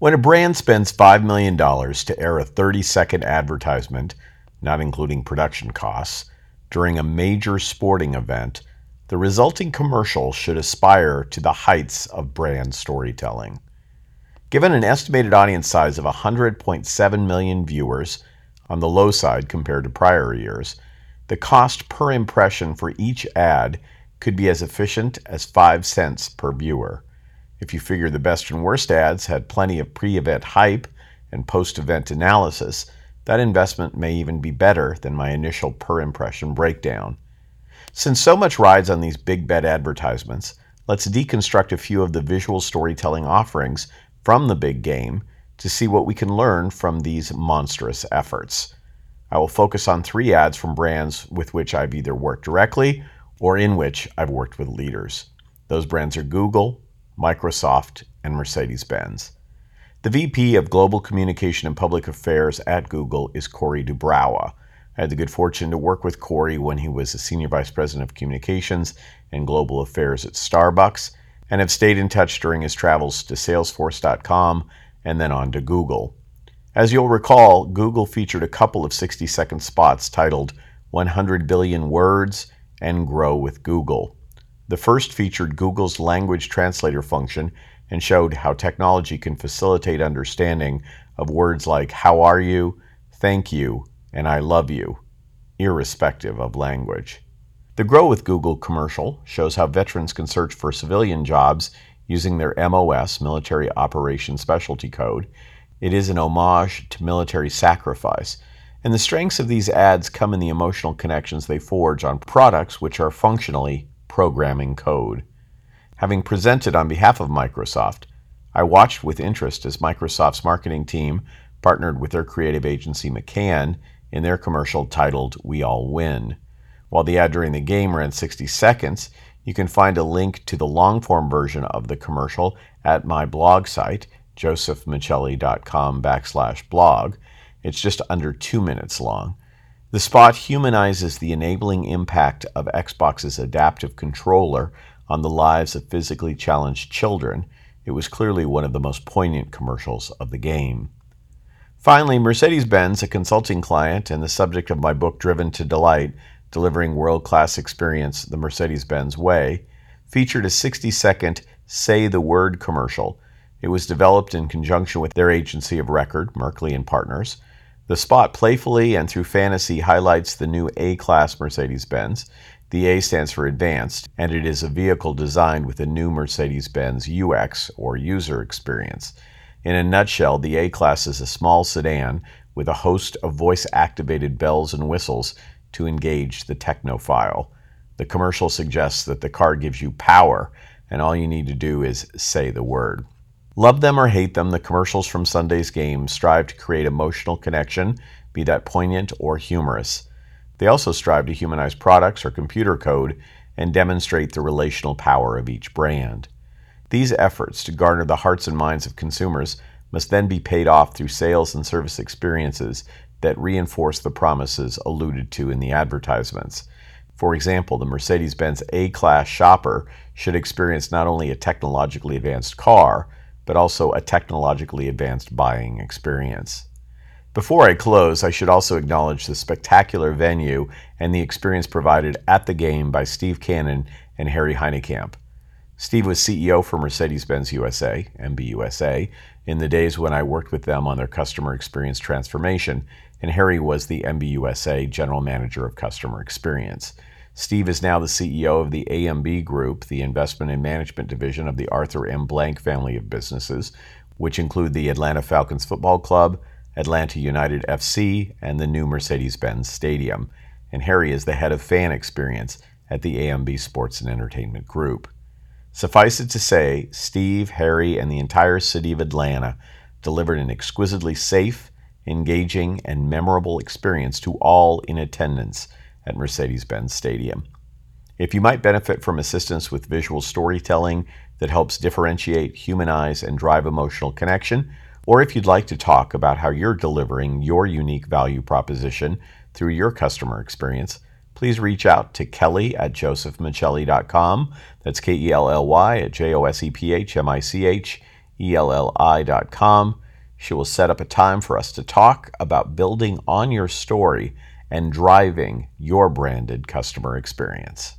When a brand spends $5 million to air a 30 second advertisement, not including production costs, during a major sporting event, the resulting commercial should aspire to the heights of brand storytelling. Given an estimated audience size of 100.7 million viewers, on the low side compared to prior years, the cost per impression for each ad could be as efficient as 5 cents per viewer. If you figure the best and worst ads had plenty of pre event hype and post event analysis, that investment may even be better than my initial per impression breakdown. Since so much rides on these big bet advertisements, let's deconstruct a few of the visual storytelling offerings from the big game to see what we can learn from these monstrous efforts. I will focus on three ads from brands with which I've either worked directly or in which I've worked with leaders. Those brands are Google, Microsoft, and Mercedes Benz. The VP of Global Communication and Public Affairs at Google is Corey duBrowa. I had the good fortune to work with Corey when he was the Senior Vice President of Communications and Global Affairs at Starbucks, and have stayed in touch during his travels to Salesforce.com and then on to Google. As you'll recall, Google featured a couple of 60 second spots titled 100 Billion Words and Grow with Google. The first featured Google's language translator function and showed how technology can facilitate understanding of words like how are you, thank you, and I love you, irrespective of language. The Grow with Google commercial shows how veterans can search for civilian jobs using their MOS, Military Operations Specialty Code. It is an homage to military sacrifice. And the strengths of these ads come in the emotional connections they forge on products which are functionally programming code. Having presented on behalf of Microsoft, I watched with interest as Microsoft's marketing team partnered with their creative agency McCann in their commercial titled We All Win. While the ad during the game ran 60 seconds, you can find a link to the long form version of the commercial at my blog site, josephmichelli.com backslash blog. It's just under two minutes long. The spot humanizes the enabling impact of Xbox's adaptive controller on the lives of physically challenged children. It was clearly one of the most poignant commercials of the game. Finally, Mercedes Benz, a consulting client and the subject of my book Driven to Delight Delivering World Class Experience the Mercedes Benz Way, featured a 60 second Say the Word commercial. It was developed in conjunction with their agency of record, Merkley and Partners. The spot playfully and through fantasy highlights the new A Class Mercedes Benz. The A stands for Advanced, and it is a vehicle designed with a new Mercedes Benz UX, or user experience. In a nutshell, the A Class is a small sedan with a host of voice activated bells and whistles to engage the technophile. The commercial suggests that the car gives you power, and all you need to do is say the word. Love them or hate them, the commercials from Sunday's game strive to create emotional connection, be that poignant or humorous. They also strive to humanize products or computer code and demonstrate the relational power of each brand. These efforts to garner the hearts and minds of consumers must then be paid off through sales and service experiences that reinforce the promises alluded to in the advertisements. For example, the Mercedes Benz A Class shopper should experience not only a technologically advanced car, but also a technologically advanced buying experience. Before I close, I should also acknowledge the spectacular venue and the experience provided at the game by Steve Cannon and Harry Hynekamp. Steve was CEO for Mercedes Benz USA, MBUSA, in the days when I worked with them on their customer experience transformation, and Harry was the MBUSA General Manager of Customer Experience. Steve is now the CEO of the AMB Group, the investment and management division of the Arthur M. Blank family of businesses, which include the Atlanta Falcons Football Club, Atlanta United FC, and the new Mercedes Benz Stadium. And Harry is the head of fan experience at the AMB Sports and Entertainment Group. Suffice it to say, Steve, Harry, and the entire city of Atlanta delivered an exquisitely safe, engaging, and memorable experience to all in attendance at Mercedes Benz Stadium. If you might benefit from assistance with visual storytelling that helps differentiate, humanize, and drive emotional connection, or if you'd like to talk about how you're delivering your unique value proposition through your customer experience, please reach out to Kelly at josephmichelli.com. That's K E L L Y at J O S E P H M I C H E-L-L-I.com. She will set up a time for us to talk about building on your story and driving your branded customer experience.